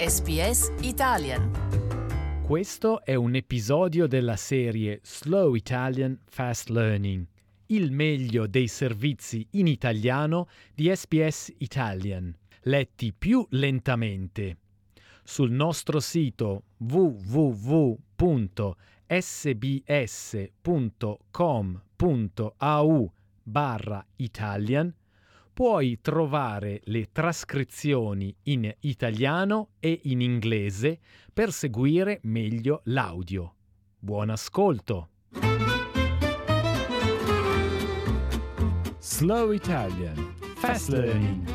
SBS Italian. Questo è un episodio della serie Slow Italian Fast Learning, il meglio dei servizi in italiano di SBS Italian, letti più lentamente. Sul nostro sito www.sbs.com.au barra Italian puoi trovare le trascrizioni in italiano e in inglese per seguire meglio l'audio. Buon ascolto! Slow Italian Fast Learning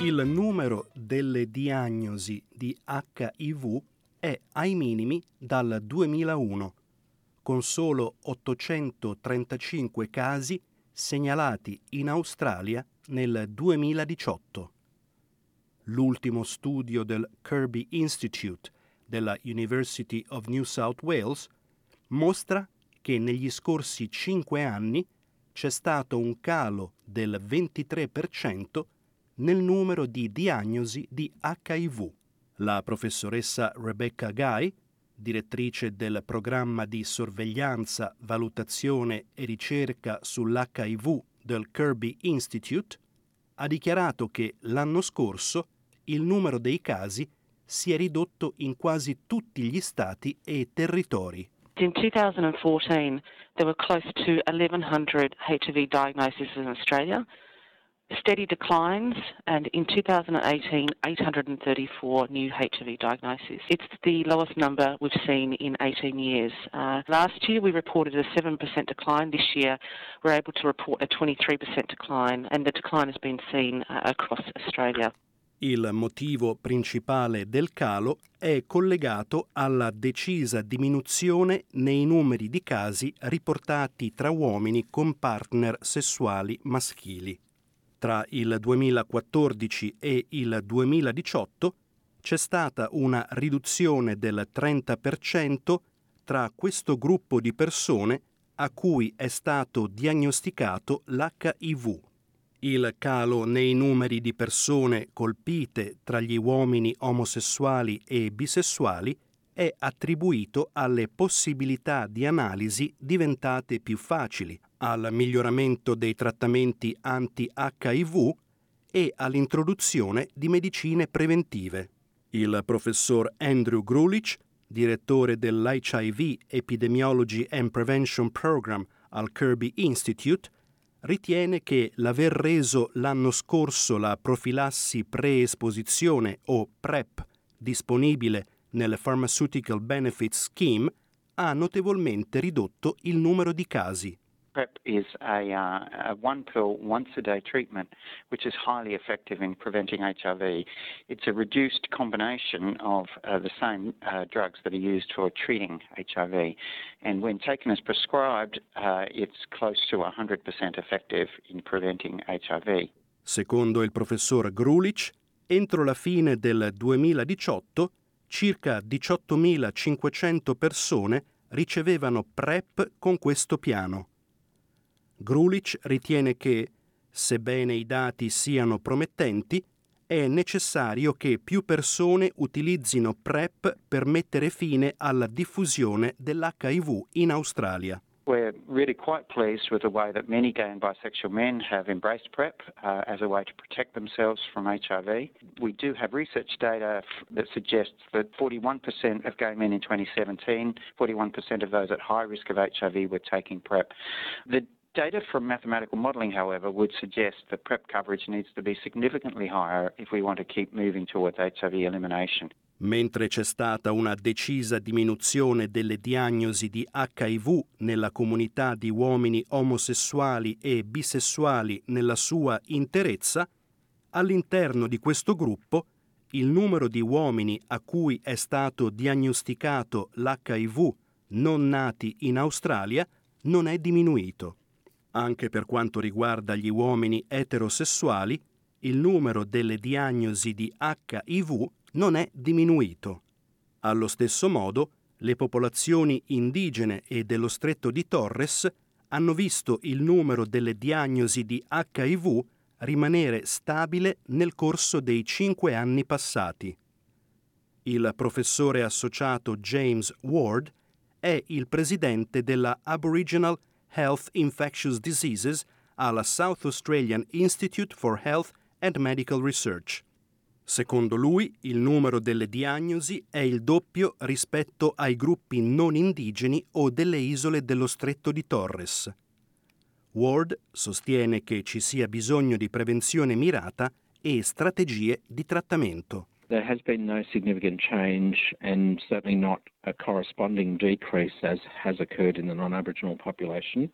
Il numero delle diagnosi di HIV è ai minimi dal 2001, con solo 835 casi segnalati in Australia nel 2018. L'ultimo studio del Kirby Institute della University of New South Wales mostra che negli scorsi cinque anni c'è stato un calo del 23% nel numero di diagnosi di HIV. La professoressa Rebecca Guy direttrice del programma di sorveglianza, valutazione e ricerca sull'HIV del Kirby Institute, ha dichiarato che l'anno scorso il numero dei casi si è ridotto in quasi tutti gli stati e territori. In 2014, there were close to 1,100 HIV diagnoses in Australia. Steady declines, and in 2018, 834 new HIV diagnoses. It's the lowest number we've seen in 18 years. Uh, last year, we reported a 7% decline. This year, we're able to report a 23% decline, and the decline has been seen uh, across Australia. Il motivo principale del calo è collegato alla decisa diminuzione nei numeri di casi riportati tra uomini con partner sessuali maschili. Tra il 2014 e il 2018 c'è stata una riduzione del 30% tra questo gruppo di persone a cui è stato diagnosticato l'HIV. Il calo nei numeri di persone colpite tra gli uomini omosessuali e bisessuali è attribuito alle possibilità di analisi diventate più facili, al miglioramento dei trattamenti anti-HIV e all'introduzione di medicine preventive. Il professor Andrew Grulich, direttore dell'HIV Epidemiology and Prevention Program al Kirby Institute, ritiene che l'aver reso l'anno scorso la profilassi preesposizione o PrEP disponibile nel Pharmaceutical Benefits Scheme ha notevolmente ridotto il numero di casi. PrEP is a, uh, a, one pill, once a day treatment, which is highly effective in preventing HIV. It's a reduced combination of uh, the same uh, drugs that are used for treating HIV. And when taken as prescribed, uh, it's close to 100% effective in preventing HIV. Secondo il professor Grulich, entro la fine del 2018 circa 18.500 persone ricevevano PrEP con questo piano. Grulich ritiene che, sebbene i dati siano promettenti, è necessario che più persone utilizzino PrEP per mettere fine alla diffusione dell'HIV in Australia. We're really quite pleased with the way that many gay and bisexual men have embraced PrEP uh, as a way to protect themselves from HIV. We do have research data that suggests that 41% of gay men in 2017, 41% of those at high risk of HIV were taking PrEP. The Data from mathematical modelling, however, would suggest that PrEP coverage needs to be significantly higher if we want to keep moving towards HIV elimination. Mentre c'è stata una decisa diminuzione delle diagnosi di HIV nella comunità di uomini omosessuali e bisessuali nella sua interezza, all'interno di questo gruppo il numero di uomini a cui è stato diagnosticato l'HIV non nati in Australia non è diminuito. Anche per quanto riguarda gli uomini eterosessuali, il numero delle diagnosi di HIV non è diminuito. Allo stesso modo, le popolazioni indigene e dello stretto di Torres hanno visto il numero delle diagnosi di HIV rimanere stabile nel corso dei cinque anni passati. Il professore associato James Ward è il presidente della Aboriginal Health Infectious Diseases alla South Australian Institute for Health and Medical Research. Secondo lui, il numero delle diagnosi è il doppio rispetto ai gruppi non indigeni o delle isole dello stretto di Torres. Ward sostiene che ci sia bisogno di prevenzione mirata e strategie di trattamento. There has been no significant change and certainly not a corresponding decrease as has occurred in the non Aboriginal population.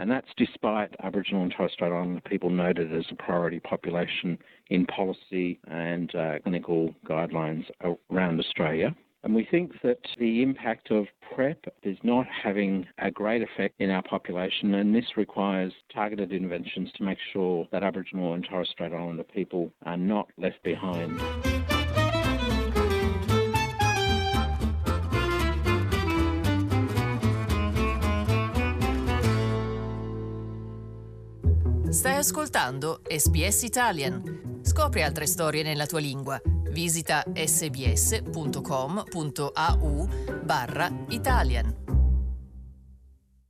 And that's despite Aboriginal and Torres Strait Islander people noted as a priority population in policy and uh, clinical guidelines around Australia. And we think that the impact of PrEP is not having a great effect in our population, and this requires targeted interventions to make sure that Aboriginal and Torres Strait Islander people are not left behind. Stai ascoltando SBS Italian. Scopri altre storie nella tua lingua. Visita sbs.com.au barra Italian.